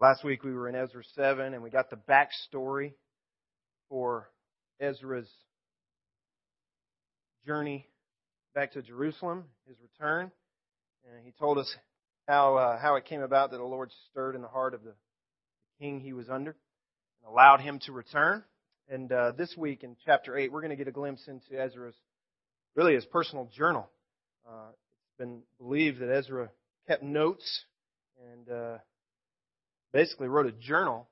Last week we were in Ezra 7 and we got the backstory for Ezra's journey back to Jerusalem, his return. And he told us how, uh, how it came about that the Lord stirred in the heart of the king he was under and allowed him to return. And uh, this week in chapter 8, we're going to get a glimpse into Ezra's, really his personal journal. Uh, it's been believed that Ezra kept notes and uh, basically wrote a journal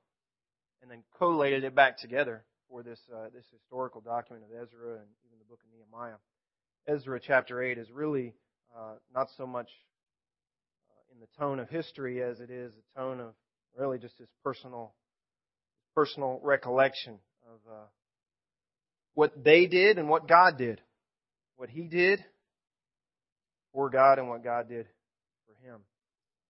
and then collated it back together for this uh, this historical document of Ezra and even the book of Nehemiah. Ezra chapter 8 is really uh, not so much uh, in the tone of history as it is the tone of really just his personal personal recollection of uh, what they did and what God did, what he did for God and what God did for him.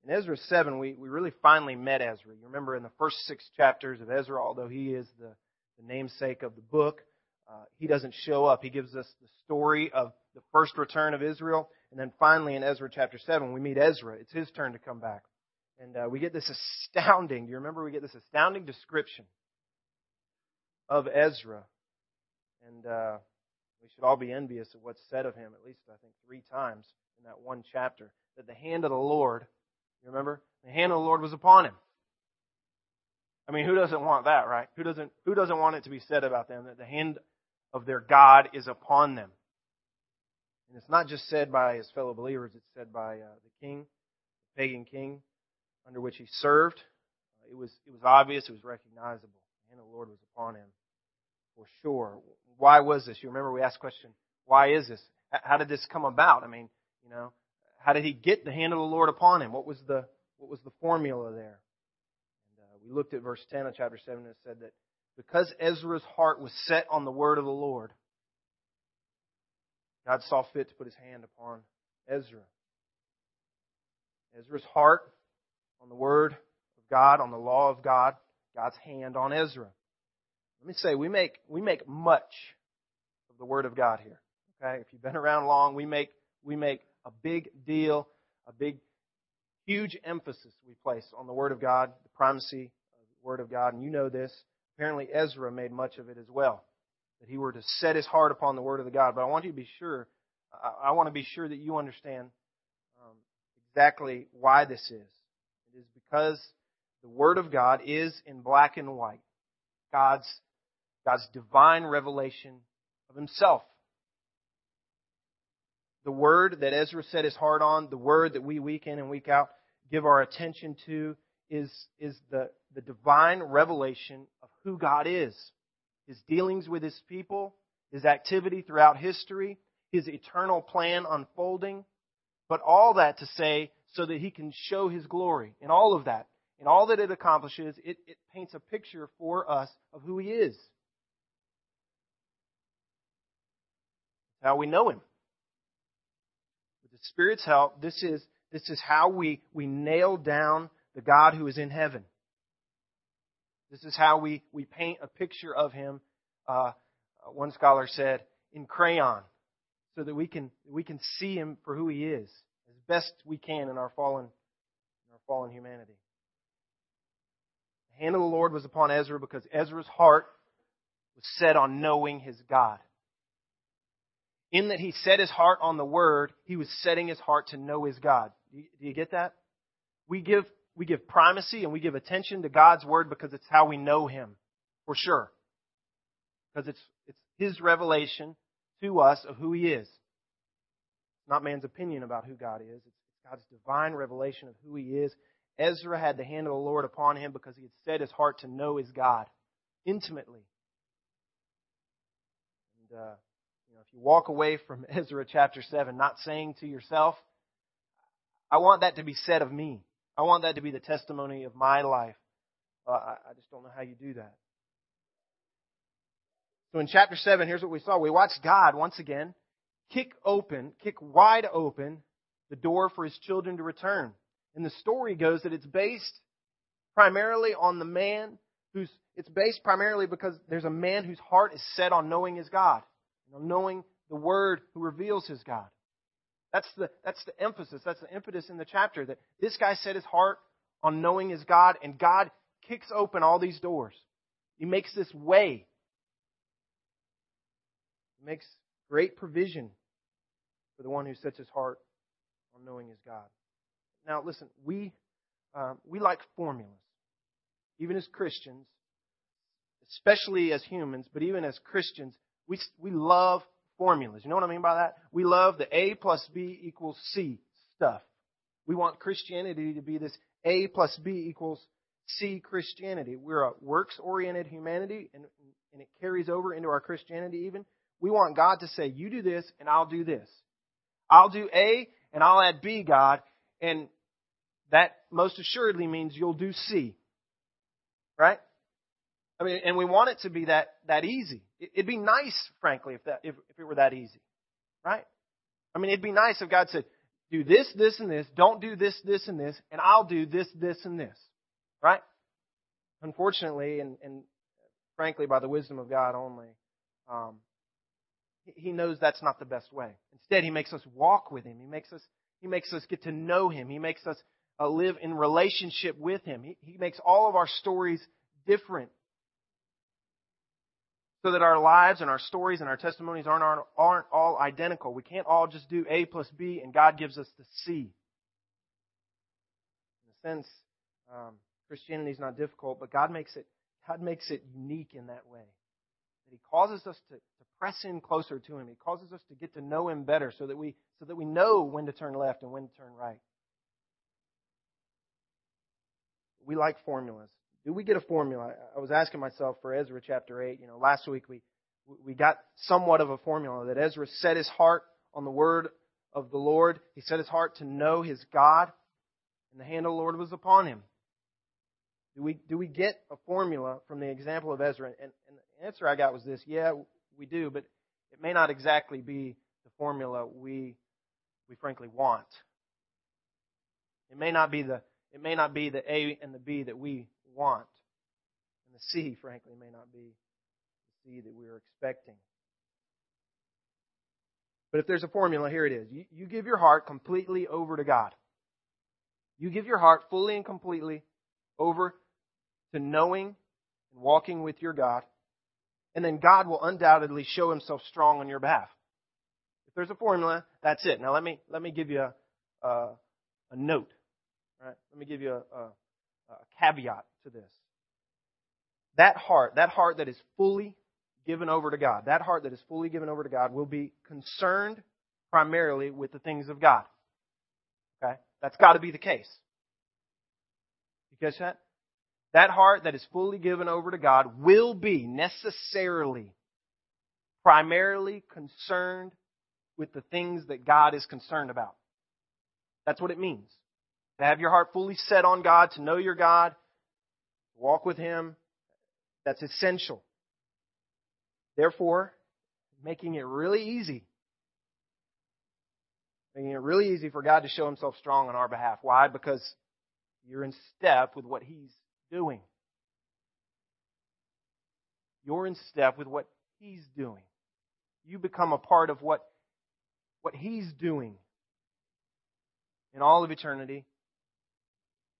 In Ezra 7, we, we really finally met Ezra. You remember in the first six chapters of Ezra, although he is the, the namesake of the book, uh, he doesn't show up. He gives us the story of the first return of Israel. And then finally in Ezra chapter 7, we meet Ezra. It's his turn to come back. And uh, we get this astounding, do you remember we get this astounding description of Ezra? And uh, we should all be envious of what's said of him, at least I think three times in that one chapter. That the hand of the Lord you remember? The hand of the Lord was upon him. I mean, who doesn't want that, right? Who doesn't, who doesn't want it to be said about them that the hand of their God is upon them? And it's not just said by his fellow believers, it's said by uh, the king, the pagan king under which he served. Uh, it was, it was obvious, it was recognizable. The hand of the Lord was upon him for sure. Why was this? You remember we asked the question, why is this? How did this come about? I mean, you know, how did he get the hand of the Lord upon him? What was the what was the formula there? And uh, we looked at verse 10 of chapter 7 and it said that because Ezra's heart was set on the word of the Lord, God saw fit to put his hand upon Ezra. Ezra's heart on the word of God, on the law of God, God's hand on Ezra. Let me say, we make, we make much of the word of God here. Okay? If you've been around long, we make, we make a big deal, a big, huge emphasis we place on the Word of God, the primacy of the Word of God. And you know this. Apparently, Ezra made much of it as well. That he were to set his heart upon the Word of the God. But I want you to be sure, I, I want to be sure that you understand um, exactly why this is. It is because the Word of God is in black and white. God's, God's divine revelation of Himself the word that Ezra set his heart on, the word that we week in and week out give our attention to is, is the, the divine revelation of who God is. His dealings with his people, his activity throughout history, his eternal plan unfolding, but all that to say so that he can show his glory. In all of that, in all that it accomplishes, it, it paints a picture for us of who he is. How we know him. Spirit's help, this is, this is how we, we nail down the God who is in heaven. This is how we, we paint a picture of him, uh, one scholar said, in crayon, so that we can, we can see him for who he is as best we can in our fallen, in our fallen humanity. The hand of the Lord was upon Ezra because Ezra's heart was set on knowing his God in that he set his heart on the word, he was setting his heart to know his God. Do you, get that? We give, we give primacy and we give attention to God's word because it's how we know him, for sure. Because it's, it's his revelation to us of who he is. It's not man's opinion about who God is. It's God's divine revelation of who he is. Ezra had the hand of the Lord upon him because he had set his heart to know his God intimately. And, uh, if you walk away from Ezra chapter 7 not saying to yourself, I want that to be said of me. I want that to be the testimony of my life. Uh, I, I just don't know how you do that. So in chapter 7, here's what we saw. We watched God, once again, kick open, kick wide open the door for his children to return. And the story goes that it's based primarily on the man who's, it's based primarily because there's a man whose heart is set on knowing his God know, knowing the Word who reveals His God. That's the, that's the emphasis. That's the impetus in the chapter that this guy set his heart on knowing his God, and God kicks open all these doors. He makes this way. He makes great provision for the one who sets his heart on knowing his God. Now, listen, we um, we like formulas, even as Christians, especially as humans, but even as Christians, we we love formulas. You know what I mean by that? We love the A plus B equals C stuff. We want Christianity to be this A plus B equals C Christianity. We're a works oriented humanity, and, and it carries over into our Christianity even. We want God to say, You do this, and I'll do this. I'll do A, and I'll add B, God, and that most assuredly means you'll do C. Right? I mean, and we want it to be that, that easy. It'd be nice, frankly, if that, if, if it were that easy. Right? I mean, it'd be nice if God said, do this, this, and this, don't do this, this, and this, and I'll do this, this, and this. Right? Unfortunately, and, and frankly, by the wisdom of God only, um, he knows that's not the best way. Instead, he makes us walk with him. He makes us, he makes us get to know him. He makes us uh, live in relationship with him. He, he makes all of our stories different so that our lives and our stories and our testimonies aren't, aren't, aren't all identical. We can't all just do A plus B and God gives us the C. In a sense, um, Christianity is not difficult, but God makes it God makes it unique in that way. That He causes us to, to press in closer to Him. He causes us to get to know Him better so that we so that we know when to turn left and when to turn right. We like formulas. Do we get a formula? I was asking myself for Ezra chapter 8. You know, last week we, we got somewhat of a formula that Ezra set his heart on the word of the Lord. He set his heart to know his God, and the hand of the Lord was upon him. Do we, do we get a formula from the example of Ezra? And, and the answer I got was this yeah, we do, but it may not exactly be the formula we, we frankly want. It may not be the it may not be the A and the B that we want. And the C, frankly, may not be the C that we are expecting. But if there's a formula, here it is. You, you give your heart completely over to God. You give your heart fully and completely over to knowing and walking with your God. And then God will undoubtedly show himself strong on your behalf. If there's a formula, that's it. Now let me, let me give you a, a, a note. Right? Let me give you a, a caveat to this. That heart, that heart that is fully given over to God, that heart that is fully given over to God will be concerned primarily with the things of God. Okay? That's got to be the case. You catch that? That heart that is fully given over to God will be necessarily primarily concerned with the things that God is concerned about. That's what it means. To have your heart fully set on God, to know your God, walk with Him, that's essential. Therefore, making it really easy. Making it really easy for God to show Himself strong on our behalf. Why? Because you're in step with what He's doing. You're in step with what He's doing. You become a part of what, what He's doing in all of eternity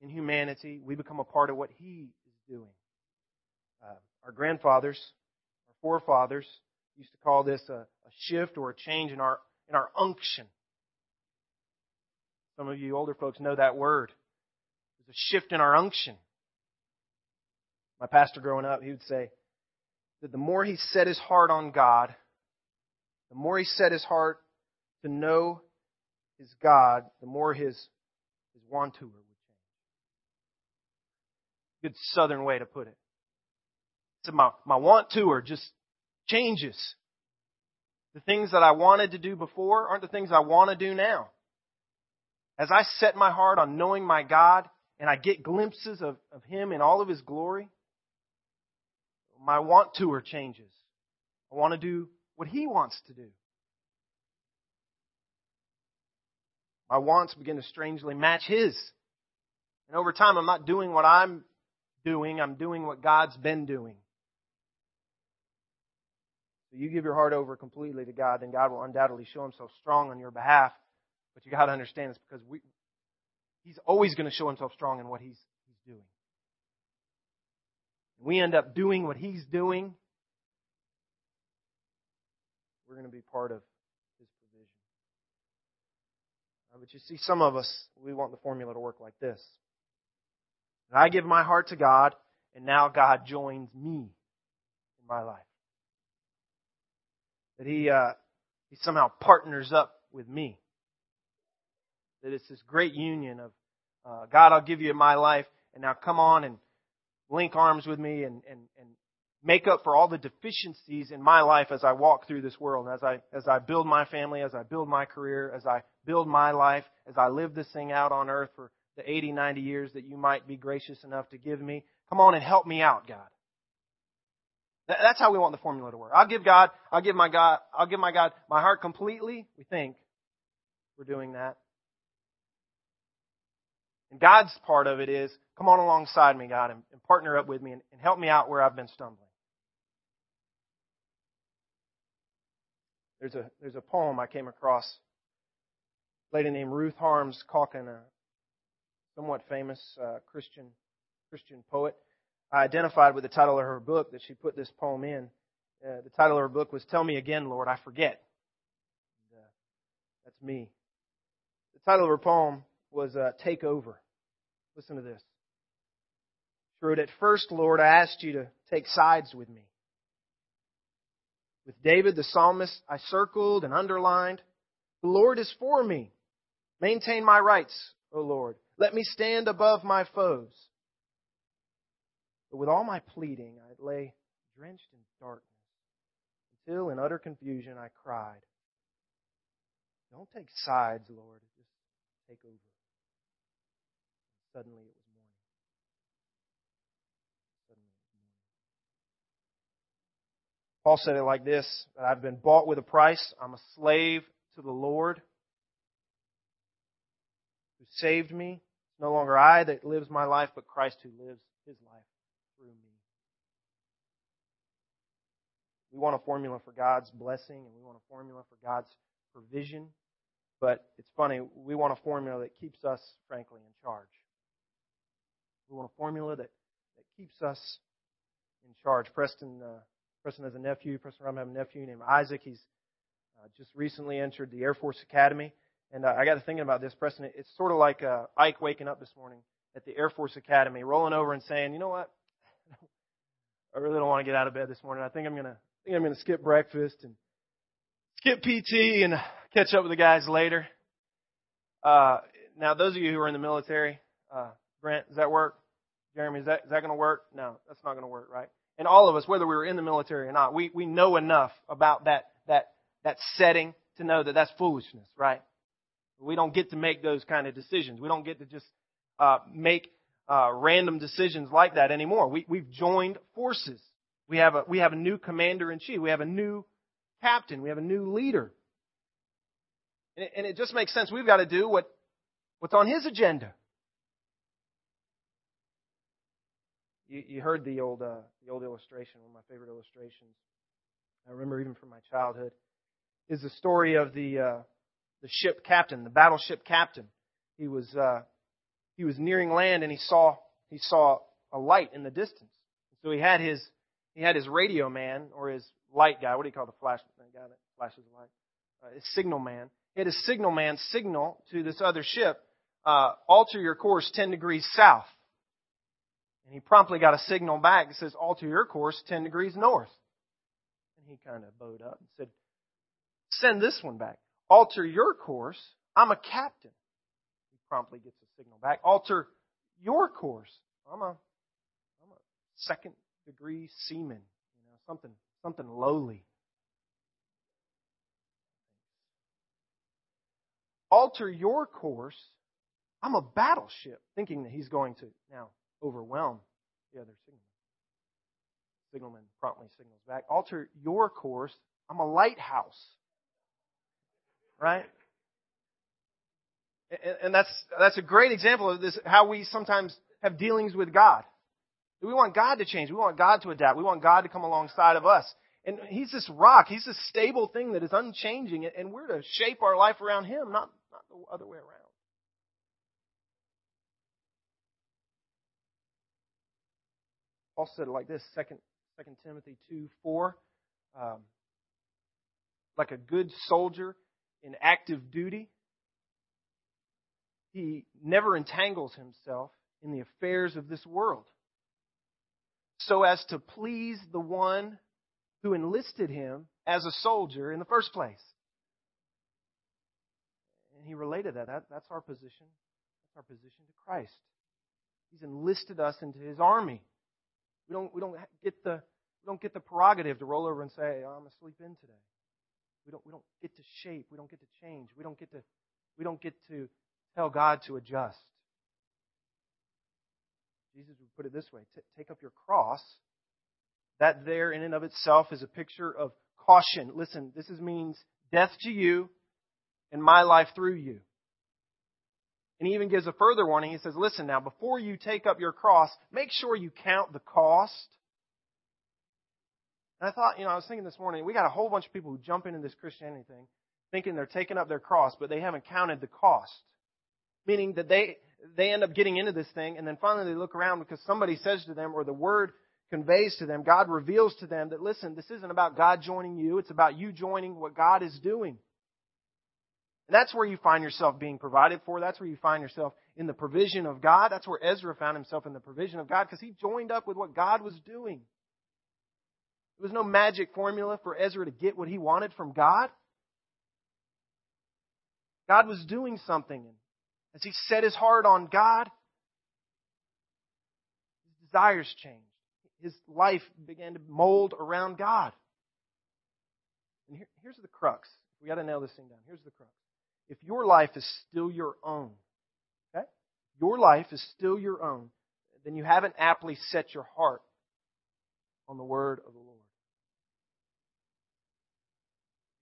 in humanity. We become a part of what He is doing. Uh, our grandfathers, our forefathers, used to call this a, a shift or a change in our in our unction. Some of you older folks know that word. There's a shift in our unction. My pastor growing up, he would say that the more he set his heart on God, the more he set his heart to know his God, the more his his wantour good southern way to put it. So my, my want to or just changes. The things that I wanted to do before aren't the things I want to do now. As I set my heart on knowing my God and I get glimpses of, of Him in all of His glory, my want to or changes. I want to do what He wants to do. My wants begin to strangely match His. And over time, I'm not doing what I'm doing, I'm doing what God's been doing. So you give your heart over completely to God, then God will undoubtedly show himself strong on your behalf. But you got to understand this because we, He's always going to show himself strong in what He's doing. We end up doing what He's doing. We're going to be part of His provision. But you see, some of us, we want the formula to work like this. I give my heart to God, and now God joins me in my life. That He, uh, He somehow partners up with me. That it's this great union of, uh, God, I'll give you my life, and now come on and link arms with me and, and, and make up for all the deficiencies in my life as I walk through this world, as I, as I build my family, as I build my career, as I build my life, as I live this thing out on earth for the 80, 90 years that you might be gracious enough to give me. Come on and help me out, God. That's how we want the formula to work. I'll give God, I'll give my God, I'll give my God my heart completely. We think we're doing that. And God's part of it is, come on alongside me, God, and, and partner up with me and, and help me out where I've been stumbling. There's a, there's a poem I came across. A lady named Ruth Harms Calkin, a somewhat famous uh, Christian Christian poet. I identified with the title of her book that she put this poem in. Uh, the title of her book was "Tell Me Again, Lord, I Forget." And, uh, that's me. The title of her poem was uh, "Take Over." Listen to this. She wrote, At first, Lord, I asked you to take sides with me. With David the psalmist, I circled and underlined, The Lord is for me. Maintain my rights, O Lord. Let me stand above my foes. But with all my pleading, I lay drenched in darkness until in utter confusion I cried, Don't take sides, Lord. Just take over. Suddenly it was morning. Suddenly it was morning. Paul said it like this I've been bought with a price. I'm a slave to the Lord saved me. It's no longer I that lives my life, but Christ who lives his life through me. We want a formula for God's blessing and we want a formula for God's provision. But it's funny, we want a formula that keeps us, frankly, in charge. We want a formula that, that keeps us in charge. Preston, uh, Preston has a nephew. Preston Rum has a nephew named Isaac. He's uh, just recently entered the Air Force Academy. And uh, I got to thinking about this, Preston. It's sort of like uh, Ike waking up this morning at the Air Force Academy, rolling over and saying, "You know what? I really don't want to get out of bed this morning. I think I'm gonna, I think I'm gonna skip breakfast and skip PT and catch up with the guys later." Uh, now, those of you who are in the military, uh, Brent, does that work? Jeremy, is that, is that going to work? No, that's not going to work, right? And all of us, whether we were in the military or not, we, we know enough about that, that, that setting to know that that's foolishness, right? We don't get to make those kind of decisions. We don't get to just uh, make uh, random decisions like that anymore. We, we've joined forces. We have a we have a new commander in chief. We have a new captain. We have a new leader. And it, and it just makes sense. We've got to do what what's on his agenda. You, you heard the old uh, the old illustration, one of my favorite illustrations. I remember even from my childhood, is the story of the uh, the ship captain, the battleship captain. He was uh, he was nearing land and he saw he saw a light in the distance. So he had his he had his radio man or his light guy. What do you call the flash the guy that flashes light? Uh, his signal man. He had his signal man signal to this other ship, uh, alter your course 10 degrees south. And he promptly got a signal back that says, alter your course 10 degrees north. And he kind of bowed up and said, send this one back. Alter your course. I'm a captain. He promptly gets a signal back. Alter your course. I'm a, I'm a second degree seaman. You know, something, something lowly. Alter your course. I'm a battleship, thinking that he's going to now overwhelm the other signalman. Signalman promptly signals back. Alter your course. I'm a lighthouse. Right? And that's, that's a great example of this, how we sometimes have dealings with God. We want God to change. We want God to adapt. We want God to come alongside of us. And He's this rock. He's this stable thing that is unchanging. And we're to shape our life around Him, not, not the other way around. Paul said it like this, 2 Timothy 2 4. Um, like a good soldier in active duty, he never entangles himself in the affairs of this world so as to please the one who enlisted him as a soldier in the first place. And he related that. that that's our position. That's our position to Christ. He's enlisted us into his army. We don't, we don't get the, we don't get the prerogative to roll over and say, oh, I'm asleep in today. We don't, we don't get to shape. We don't get to change. We don't get to, we don't get to tell God to adjust. Jesus would put it this way take up your cross. That there in and of itself is a picture of caution. Listen, this is, means death to you and my life through you. And he even gives a further warning. He says, listen now, before you take up your cross, make sure you count the cost. And I thought, you know, I was thinking this morning, we got a whole bunch of people who jump into this Christianity thing thinking they're taking up their cross, but they haven't counted the cost. Meaning that they, they end up getting into this thing and then finally they look around because somebody says to them or the word conveys to them, God reveals to them that listen, this isn't about God joining you, it's about you joining what God is doing. And that's where you find yourself being provided for. That's where you find yourself in the provision of God. That's where Ezra found himself in the provision of God because he joined up with what God was doing. There was no magic formula for Ezra to get what he wanted from God. God was doing something. And as he set his heart on God, his desires changed. His life began to mold around God. And here, here's the crux. We got to nail this thing down. Here's the crux. If your life is still your own, okay? Your life is still your own, then you haven't aptly set your heart on the word of the Lord.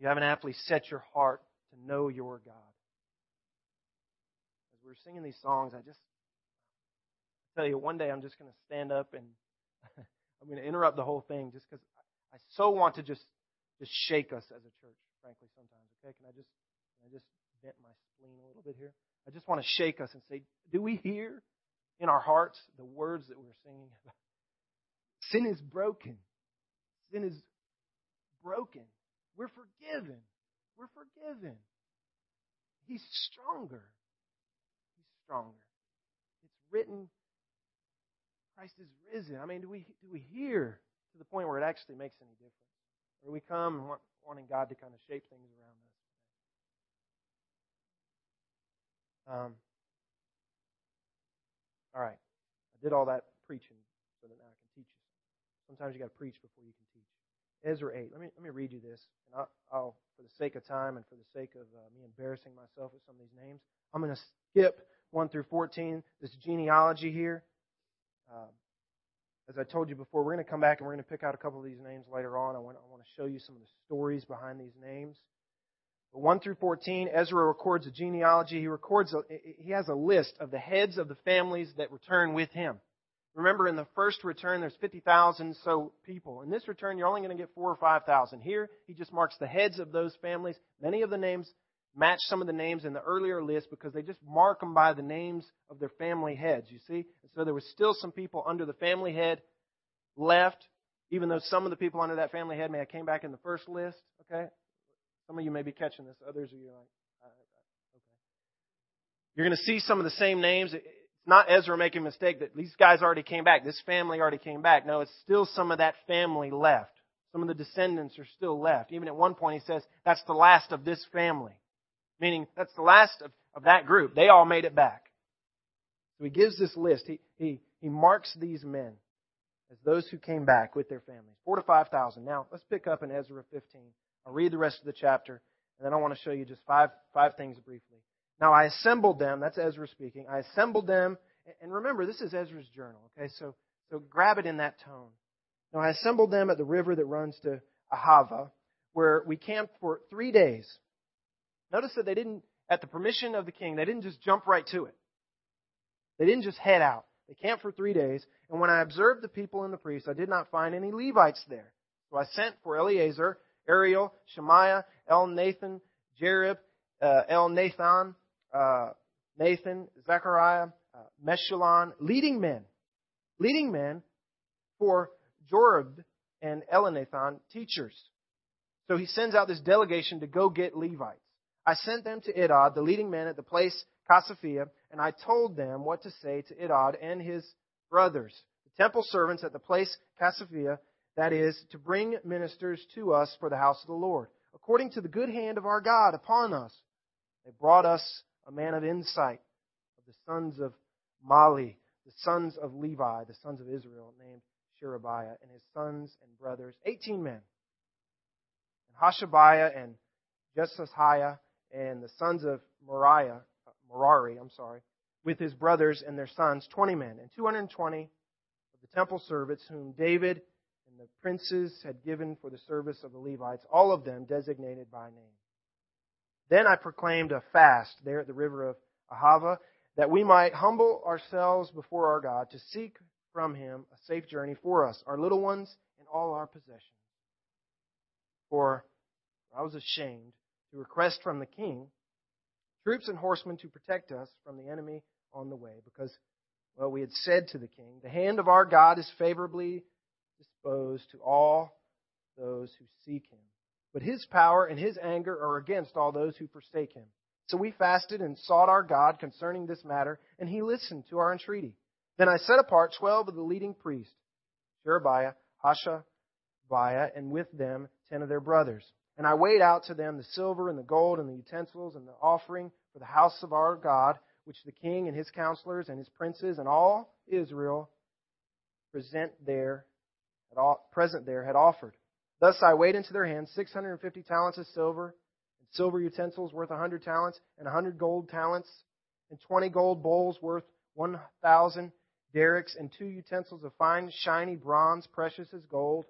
You haven't aptly set your heart to know your God. As we are singing these songs, I just I tell you, one day I'm just going to stand up and I'm going to interrupt the whole thing just because I so want to just just shake us as a church, frankly, sometimes. Okay, can I just can I just vent my spleen a little bit here? I just want to shake us and say, do we hear in our hearts the words that we're singing? Sin is broken. Sin is broken. We're forgiven. We're forgiven. He's stronger. He's stronger. It's written. Christ is risen. I mean, do we do we hear to the point where it actually makes any difference? Or we come want, wanting God to kind of shape things around us? Um, all right. I did all that preaching so that now I can teach you. Sometimes you got to preach before you can. Ezra 8. Let me, let me read you this. And I'll, I'll, for the sake of time and for the sake of uh, me embarrassing myself with some of these names, I'm going to skip 1 through 14, this genealogy here. Um, as I told you before, we're going to come back and we're going to pick out a couple of these names later on. I want, I want to show you some of the stories behind these names. But 1 through 14, Ezra records a genealogy. He records, a, he has a list of the heads of the families that return with him. Remember, in the first return, there's 50,000 so people. In this return, you're only going to get four or 5,000. Here, he just marks the heads of those families. Many of the names match some of the names in the earlier list because they just mark them by the names of their family heads, you see? And so there was still some people under the family head left, even though some of the people under that family head may have came back in the first list, okay? Some of you may be catching this. Others of you are like, okay. You're going to see some of the same names. It's not Ezra making a mistake that these guys already came back. This family already came back. No, it's still some of that family left. Some of the descendants are still left. Even at one point he says, that's the last of this family. Meaning, that's the last of, of that group. They all made it back. So he gives this list. He, he, he marks these men as those who came back with their families. Four to five thousand. Now, let's pick up in Ezra 15. I'll read the rest of the chapter, and then I want to show you just five, five things briefly. Now I assembled them, that's Ezra speaking. I assembled them, and remember, this is Ezra's journal, okay? So, so grab it in that tone. Now I assembled them at the river that runs to Ahava, where we camped for three days. Notice that they didn't, at the permission of the king, they didn't just jump right to it. They didn't just head out. They camped for three days, and when I observed the people and the priests, I did not find any Levites there. So I sent for Eliezer, Ariel, Shemaiah, Elnathan, Jarib, uh, Elnathan, uh, Nathan, Zechariah, uh, Meshullam, leading men, leading men for Jorib and Elinathan teachers. So he sends out this delegation to go get Levites. I sent them to Idad, the leading men at the place Casiphia, and I told them what to say to Idad and his brothers, the temple servants at the place Casiphia, that is, to bring ministers to us for the house of the Lord, according to the good hand of our God upon us. They brought us a man of insight of the sons of Mahli, the sons of Levi, the sons of Israel, named Sherebiah, and his sons and brothers, 18 men. And Hashabiah and Jesasiah and the sons of Moriah, uh, Merari, I'm sorry, with his brothers and their sons, 20 men, and 220 of the temple servants whom David and the princes had given for the service of the Levites, all of them designated by name. Then I proclaimed a fast there at the river of Ahava, that we might humble ourselves before our God to seek from him a safe journey for us, our little ones, and all our possessions. For I was ashamed to request from the king troops and horsemen to protect us from the enemy on the way, because, well, we had said to the king, The hand of our God is favorably disposed to all those who seek him. But his power and his anger are against all those who forsake him. So we fasted and sought our God concerning this matter, and he listened to our entreaty. Then I set apart twelve of the leading priests, Sherebiah, Hashabiah, and with them ten of their brothers. And I weighed out to them the silver and the gold and the utensils and the offering for the house of our God, which the king and his counselors and his princes and all Israel present there, present there had offered. Thus I weighed into their hands 650 talents of silver, and silver utensils worth a 100 talents, and a 100 gold talents, and 20 gold bowls worth 1,000 darics, and two utensils of fine, shiny bronze, precious as gold.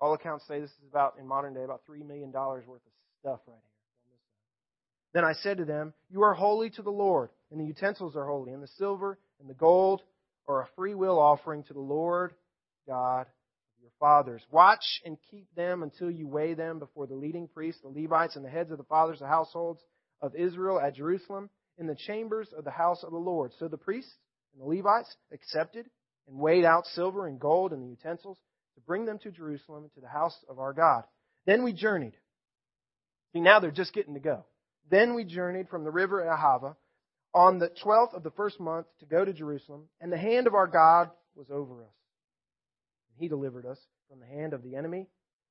All accounts say this is about, in modern day, about $3 million worth of stuff right here. Then I said to them, You are holy to the Lord, and the utensils are holy, and the silver and the gold are a free will offering to the Lord God your fathers. Watch and keep them until you weigh them before the leading priests, the Levites, and the heads of the fathers of households of Israel at Jerusalem in the chambers of the house of the Lord. So the priests and the Levites accepted and weighed out silver and gold and the utensils to bring them to Jerusalem to the house of our God. Then we journeyed. See, now they're just getting to go. Then we journeyed from the river Ahava on the 12th of the first month to go to Jerusalem, and the hand of our God was over us. He delivered us from the hand of the enemy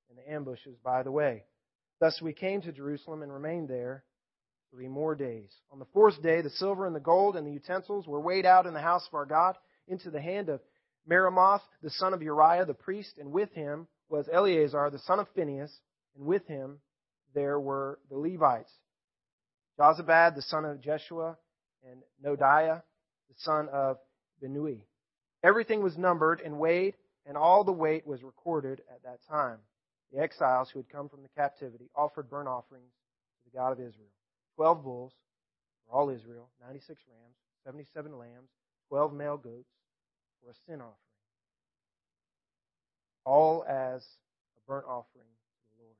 and the ambushes by the way. Thus we came to Jerusalem and remained there three more days. On the fourth day, the silver and the gold and the utensils were weighed out in the house of our God into the hand of Meremoth, the son of Uriah the priest, and with him was Eleazar, the son of Phinehas, and with him there were the Levites, Jozabad, the son of Jeshua, and Noadiah, the son of Binnui. Everything was numbered and weighed and all the weight was recorded at that time. The exiles who had come from the captivity offered burnt offerings to the God of Israel. Twelve bulls for all Israel, ninety-six rams, seventy-seven lambs, twelve male goats for a sin offering. All as a burnt offering to the Lord.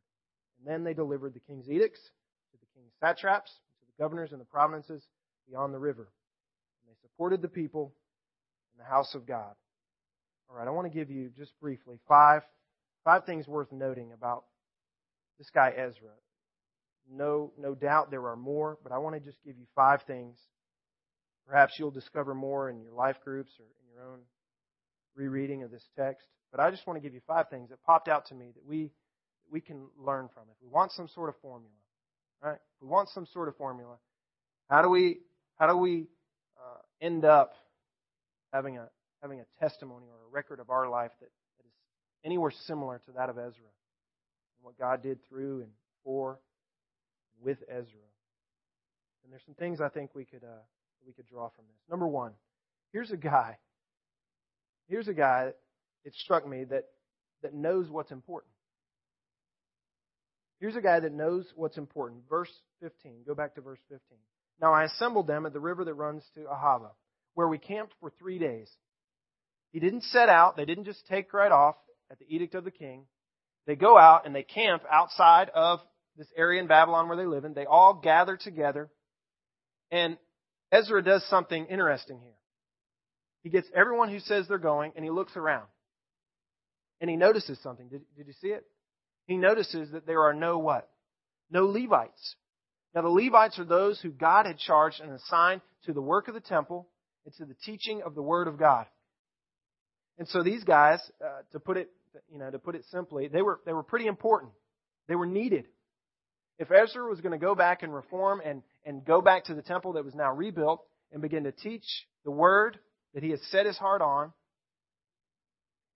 And then they delivered the king's edicts to the king's satraps, to the governors in the provinces beyond the river. And they supported the people in the house of God. All right, I want to give you just briefly five five things worth noting about this guy Ezra. No, no doubt there are more, but I want to just give you five things. Perhaps you'll discover more in your life groups or in your own rereading of this text. But I just want to give you five things that popped out to me that we we can learn from. If we want some sort of formula, right? If we want some sort of formula, how do we how do we uh, end up having a having a testimony or a record of our life that, that is anywhere similar to that of Ezra and what God did through and for and with Ezra. And there's some things I think we could uh, we could draw from this. Number one, here's a guy. Here's a guy. It struck me that that knows what's important. Here's a guy that knows what's important. Verse 15. Go back to verse 15. Now I assembled them at the river that runs to Ahava, where we camped for three days. He didn't set out. They didn't just take right off at the edict of the king. They go out and they camp outside of this area in Babylon where they live in. They all gather together. And Ezra does something interesting here. He gets everyone who says they're going and he looks around. And he notices something. Did, did you see it? He notices that there are no what? No Levites. Now the Levites are those who God had charged and assigned to the work of the temple and to the teaching of the Word of God. And so these guys, uh, to put it, you know, to put it simply, they were they were pretty important. They were needed. If Ezra was going to go back and reform and and go back to the temple that was now rebuilt and begin to teach the Word that he has set his heart on,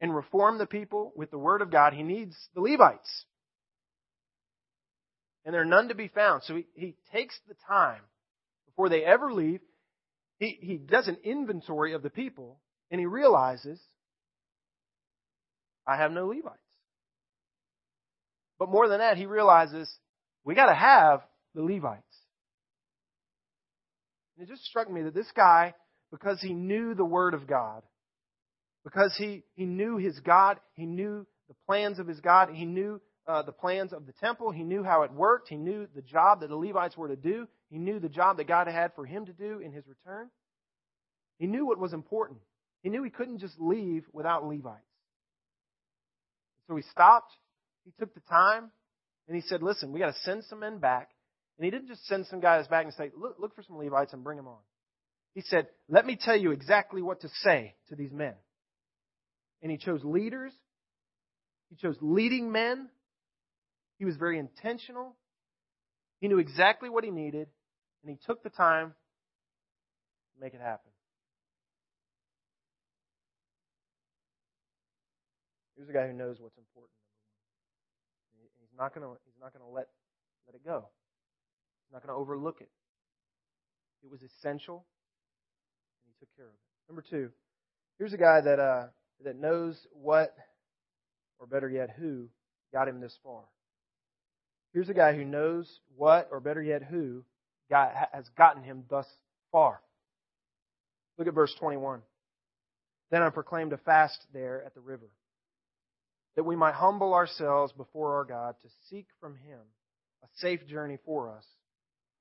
and reform the people with the Word of God, he needs the Levites. And there are none to be found. So he, he takes the time before they ever leave. He, he does an inventory of the people and he realizes, I have no Levites. But more than that, he realizes, we gotta have the Levites. And it just struck me that this guy, because he knew the Word of God, because he, he knew his God, he knew the plans of his God, he knew uh, the plans of the temple, he knew how it worked, he knew the job that the Levites were to do, he knew the job that God had for him to do in his return. He knew what was important. He knew he couldn't just leave without Levites. So he stopped, he took the time, and he said, Listen, we got to send some men back. And he didn't just send some guys back and say, look, look for some Levites and bring them on. He said, Let me tell you exactly what to say to these men. And he chose leaders. He chose leading men. He was very intentional. He knew exactly what he needed, and he took the time to make it happen. Here's a guy who knows what's important. He's not going to he's not to let let it go. He's not going to overlook it. It was essential, and he took care of it. Number two, here's a guy that uh, that knows what, or better yet, who got him this far. Here's a guy who knows what, or better yet, who got, has gotten him thus far. Look at verse 21. Then I proclaimed a fast there at the river, that we might humble ourselves before our God to seek from Him a safe journey for us,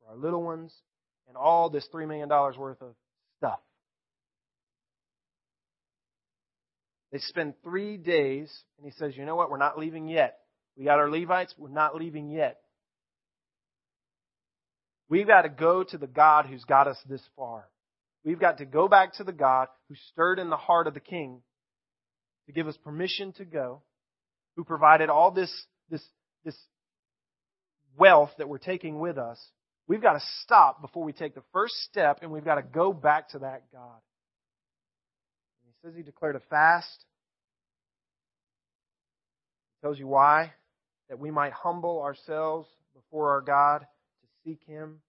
for our little ones, and all this $3 million worth of stuff. They spend three days, and he says, You know what? We're not leaving yet. We got our Levites. We're not leaving yet. We've got to go to the God who's got us this far. We've got to go back to the God who stirred in the heart of the king to give us permission to go, who provided all this, this, this wealth that we're taking with us. We've got to stop before we take the first step, and we've got to go back to that God says he declared a fast. He tells you why. That we might humble ourselves before our God to seek him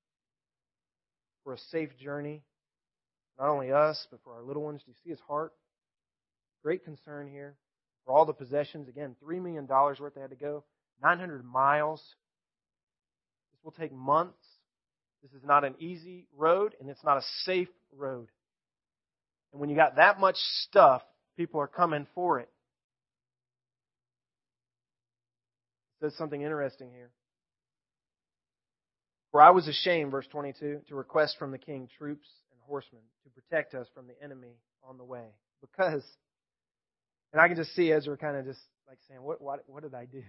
for a safe journey. Not only us, but for our little ones. Do you see his heart? Great concern here. For all the possessions. Again, $3 million worth they had to go. 900 miles. This will take months. This is not an easy road, and it's not a safe road. And when you got that much stuff, people are coming for it. It says something interesting here. For I was ashamed, verse 22, to request from the king troops and horsemen to protect us from the enemy on the way. Because, and I can just see Ezra kind of just like saying, what, what, what did I do?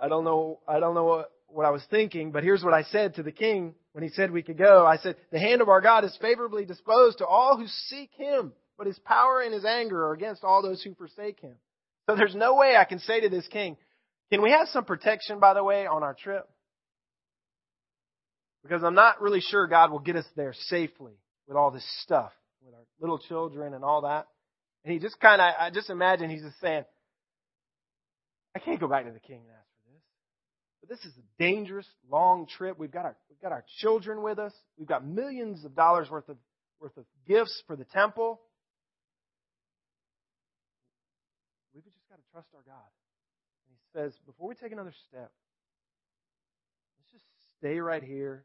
I don't know, I don't know what, what I was thinking, but here's what I said to the king when he said we could go. I said, the hand of our God is favorably disposed to all who seek him, but his power and his anger are against all those who forsake him. So there's no way I can say to this king, can we have some protection, by the way, on our trip? Because I'm not really sure God will get us there safely with all this stuff, with our little children and all that. And he just kind of, I just imagine he's just saying, I can't go back to the king now. But this is a dangerous, long trip. We've got our we've got our children with us. We've got millions of dollars worth of worth of gifts for the temple. We've just got to trust our God. And he says, before we take another step, let's just stay right here.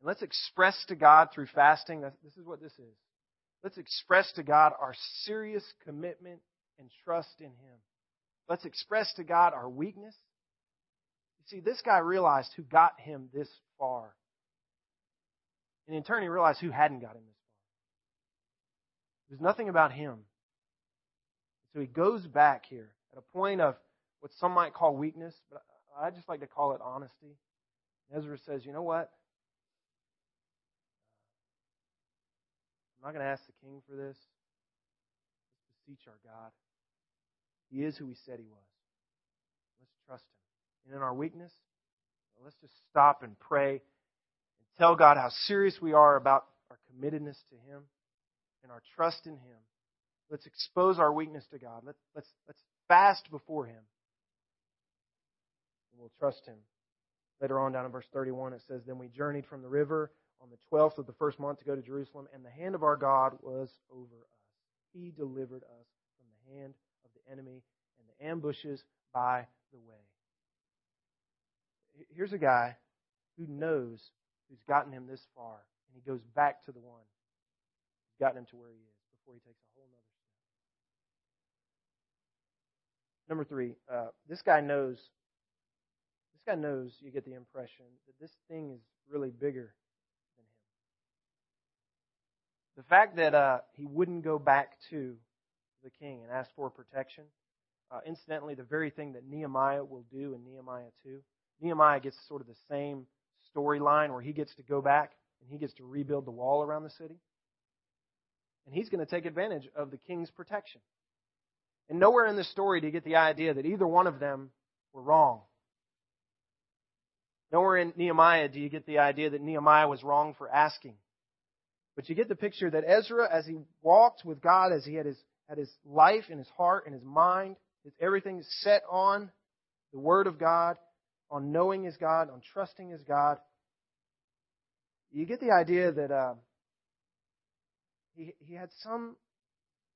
And let's express to God through fasting. This is what this is. Let's express to God our serious commitment and trust in Him. Let's express to God our weakness You See, this guy realized who got him this far. And in turn, he realized who hadn't got him this far. Was nothing about him. So he goes back here at a point of what some might call weakness, but I just like to call it honesty. Ezra says, you know what? I'm not going to ask the king for this. Let's beseech our God. He is who he said he was. Let's trust him. And in our weakness, let's just stop and pray and tell God how serious we are about our committedness to him and our trust in him. Let's expose our weakness to God. Let's, let's, let's fast before him. And we'll trust him. Later on down in verse 31, it says, Then we journeyed from the river on the 12th of the first month to go to Jerusalem, and the hand of our God was over us. He delivered us from the hand of the enemy and the ambushes by the way. Here's a guy who knows who's gotten him this far, and he goes back to the one who's gotten him to where he is before he takes a whole other step. Number three, uh, this guy knows. This guy knows. You get the impression that this thing is really bigger. The fact that uh, he wouldn't go back to the king and ask for protection. Uh, incidentally, the very thing that Nehemiah will do in Nehemiah 2. Nehemiah gets sort of the same storyline where he gets to go back and he gets to rebuild the wall around the city. And he's going to take advantage of the king's protection. And nowhere in the story do you get the idea that either one of them were wrong. Nowhere in Nehemiah do you get the idea that Nehemiah was wrong for asking. But you get the picture that Ezra, as he walked with God, as he had his, had his life and his heart and his mind, his everything set on the Word of God, on knowing his God, on trusting his God, you get the idea that uh, he he had some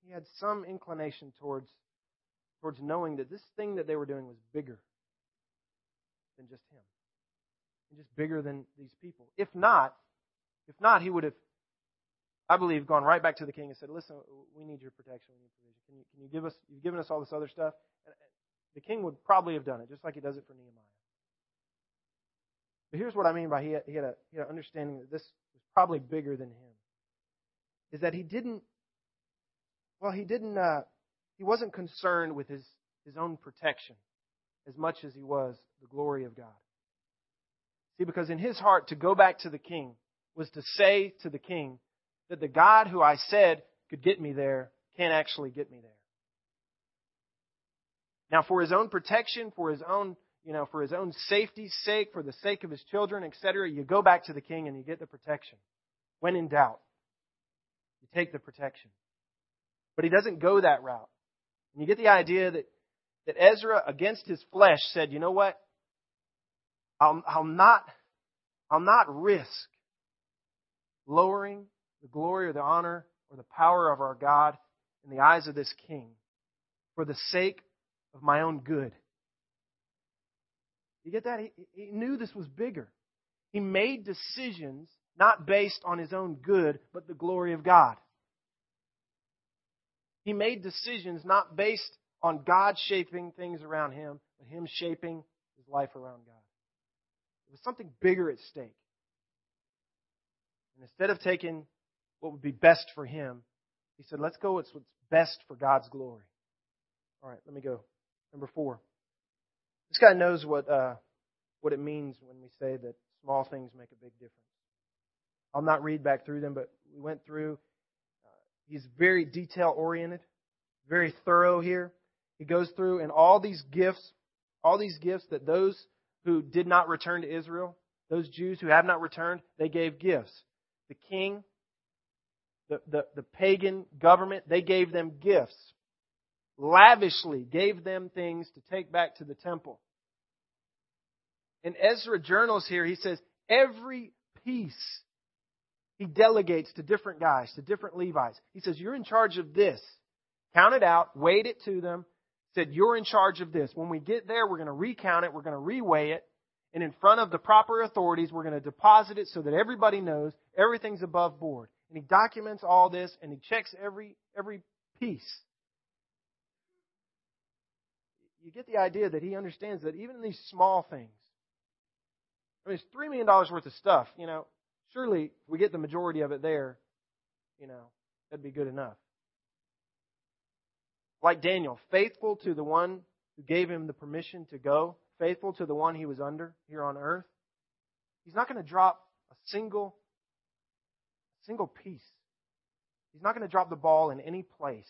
he had some inclination towards towards knowing that this thing that they were doing was bigger than just him, and just bigger than these people. If not, if not, he would have, I believe, gone right back to the king and said, "Listen, we need your protection. We need. Can you can you give us? You've given us all this other stuff." And the king would probably have done it, just like he does it for Nehemiah. But here's what I mean by he had, he had, a, he had an understanding that this was probably bigger than him. Is that he didn't, well, he didn't, uh, he wasn't concerned with his, his own protection as much as he was the glory of God. See, because in his heart, to go back to the king was to say to the king that the God who I said could get me there can't actually get me there. Now, for his own protection, for his own you know, for his own safety's sake, for the sake of his children, etc., you go back to the king and you get the protection. When in doubt, you take the protection. But he doesn't go that route. And you get the idea that, that Ezra, against his flesh, said, you know what? I'll, I'll not, I'll not risk lowering the glory or the honor or the power of our God in the eyes of this king for the sake of my own good. You get that? He, he knew this was bigger. He made decisions not based on his own good, but the glory of God. He made decisions not based on God shaping things around him, but him shaping his life around God. There was something bigger at stake. And instead of taking what would be best for him, he said, let's go with what's best for God's glory. All right, let me go. Number four. This guy knows what uh, what it means when we say that small things make a big difference. I'll not read back through them, but we went through. Uh, he's very detail oriented, very thorough here. He goes through and all these gifts, all these gifts that those who did not return to Israel, those Jews who have not returned, they gave gifts. The king, the, the, the pagan government, they gave them gifts lavishly gave them things to take back to the temple. In Ezra journals here, he says every piece he delegates to different guys, to different Levites. He says, You're in charge of this. Count it out, weighed it to them, said, You're in charge of this. When we get there, we're going to recount it, we're going to reweigh it, and in front of the proper authorities, we're going to deposit it so that everybody knows everything's above board. And he documents all this and he checks every every piece. You get the idea that he understands that even in these small things, I mean, it's $3 million worth of stuff, you know, surely if we get the majority of it there, you know, that'd be good enough. like Daniel, faithful to the one who gave him the permission to go, faithful to the one he was under here on earth, he's not going to drop a single, single piece. He's not going to drop the ball in any place.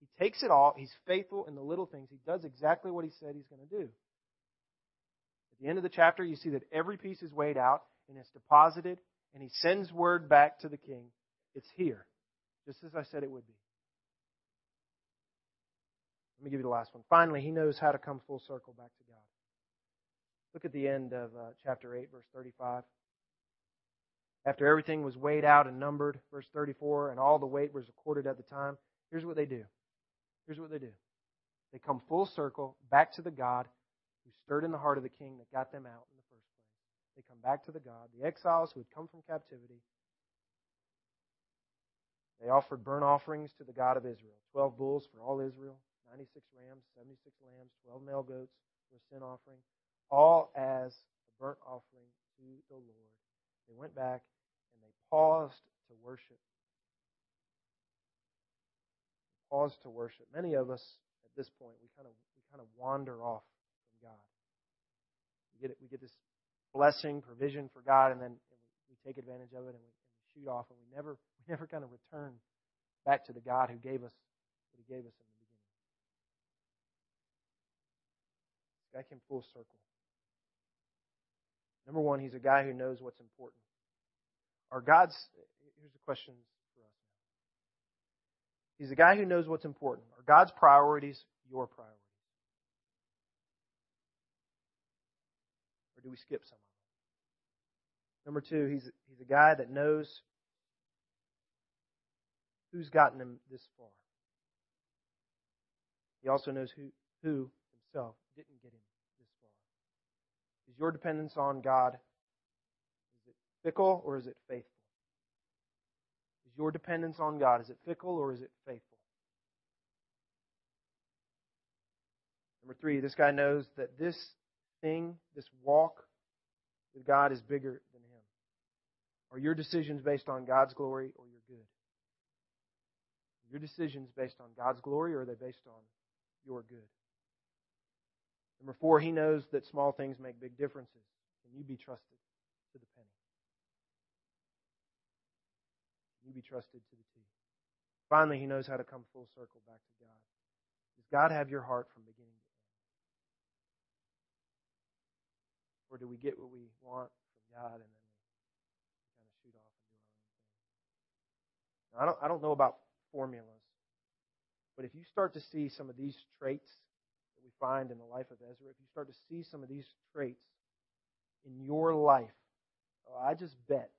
He takes it all. He's faithful in the little things. He does exactly what he said he's going to do. At the end of the chapter, you see that every piece is weighed out and it's deposited, and he sends word back to the king. It's here, just as I said it would be. Let me give you the last one. Finally, he knows how to come full circle back to God. Look at the end of uh, chapter 8, verse 35. After everything was weighed out and numbered, verse 34, and all the weight was recorded at the time, here's what they do. Here's what they do. They come full circle back to the God who stirred in the heart of the king that got them out in the first place. They come back to the God, the exiles who had come from captivity. They offered burnt offerings to the God of Israel 12 bulls for all Israel, 96 rams, 76 lambs, 12 male goats for a sin offering, all as a burnt offering to the Lord. They went back and they paused to worship. They paused to worship. Many of us at this point we kind of we kind of wander off from God. We get it, we get this blessing, provision for God, and then we take advantage of it and we, and we shoot off, and we never we never kind of return back to the God who gave us what He gave us in the beginning. This guy came full circle. Number one, he's a guy who knows what's important. Are God's, here's the question for us. He's a guy who knows what's important. Are God's priorities your priorities? Or do we skip some of them? Number two, he's, he's a guy that knows who's gotten him this far. He also knows who, who himself didn't get him your dependence on God, is it fickle or is it faithful? Is your dependence on God, is it fickle or is it faithful? Number three, this guy knows that this thing, this walk with God is bigger than him. Are your decisions based on God's glory or your good? Are your decisions based on God's glory or are they based on your good? Number four, he knows that small things make big differences. Can you be trusted to the penny? Can you be trusted to the T? Finally, he knows how to come full circle back to God. Does God have your heart from beginning to end? Or do we get what we want from God and then we kind of shoot off and do our own thing? Now, I don't, I don't know about formulas, but if you start to see some of these traits find in the life of Ezra, if you start to see some of these traits in your life, oh, I just bet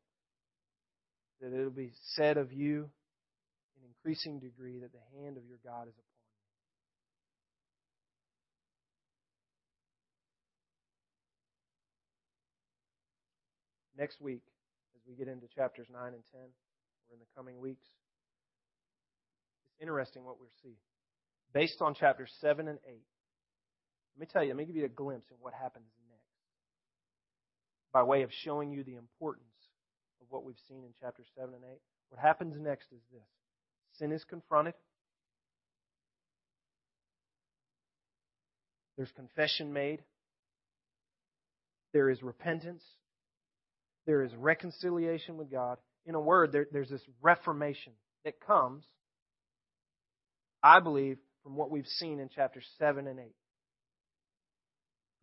that it'll be said of you in increasing degree that the hand of your God is upon you. Next week, as we get into chapters 9 and 10, or in the coming weeks, it's interesting what we'll see. Based on chapters 7 and 8, let me tell you, let me give you a glimpse of what happens next by way of showing you the importance of what we've seen in chapter 7 and 8. What happens next is this. Sin is confronted, there's confession made, there is repentance, there is reconciliation with God. In a word, there, there's this reformation that comes, I believe, from what we've seen in chapters 7 and 8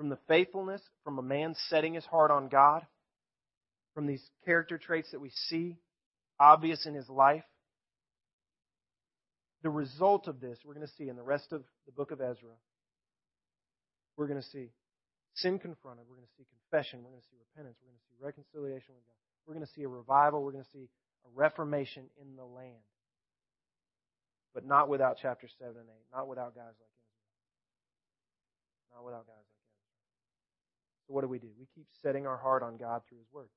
from the faithfulness, from a man setting his heart on God, from these character traits that we see obvious in his life. The result of this, we're going to see in the rest of the book of Ezra. We're going to see sin confronted. We're going to see confession. We're going to see repentance. We're going to see reconciliation with God. We're going to see a revival. We're going to see a reformation in the land. But not without chapter 7 and 8. Not without guys like Ezra. Not without guys so what do we do? We keep setting our heart on God through His Word.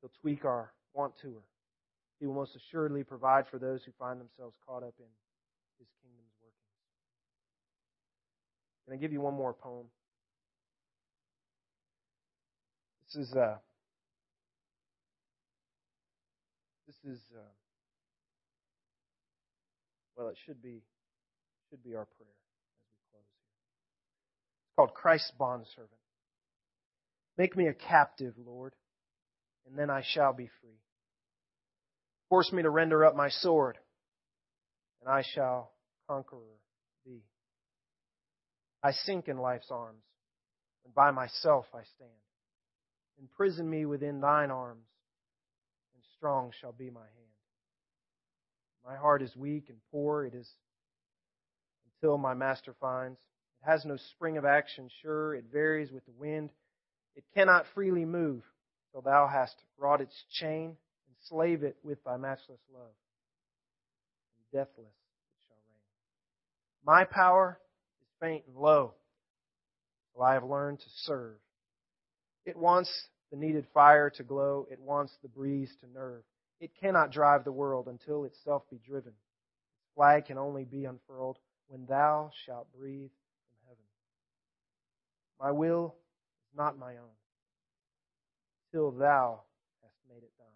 He'll tweak our want to her. He will most assuredly provide for those who find themselves caught up in His kingdom's workings. Can I give you one more poem? This is uh, this is uh, Well, it should be should be our prayer as we close here. It's called Christ's bondservant. Make me a captive, Lord, and then I shall be free. Force me to render up my sword, and I shall conqueror be. I sink in life's arms, and by myself I stand. Imprison me within thine arms, and strong shall be my hand. My heart is weak and poor, it is until my master finds. Has no spring of action, sure, it varies with the wind. It cannot freely move till thou hast wrought its chain, and slave it with thy matchless love. And deathless it shall reign. My power is faint and low, till I have learned to serve. It wants the needed fire to glow, it wants the breeze to nerve. It cannot drive the world until itself be driven. Its flag can only be unfurled when thou shalt breathe. My will is not my own, till thou hast made it thine.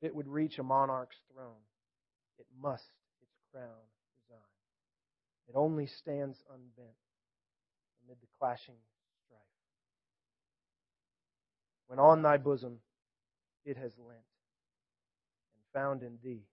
If it would reach a monarch's throne, it must its crown resign. It only stands unbent amid the clashing strife. When on thy bosom it has leant and found in thee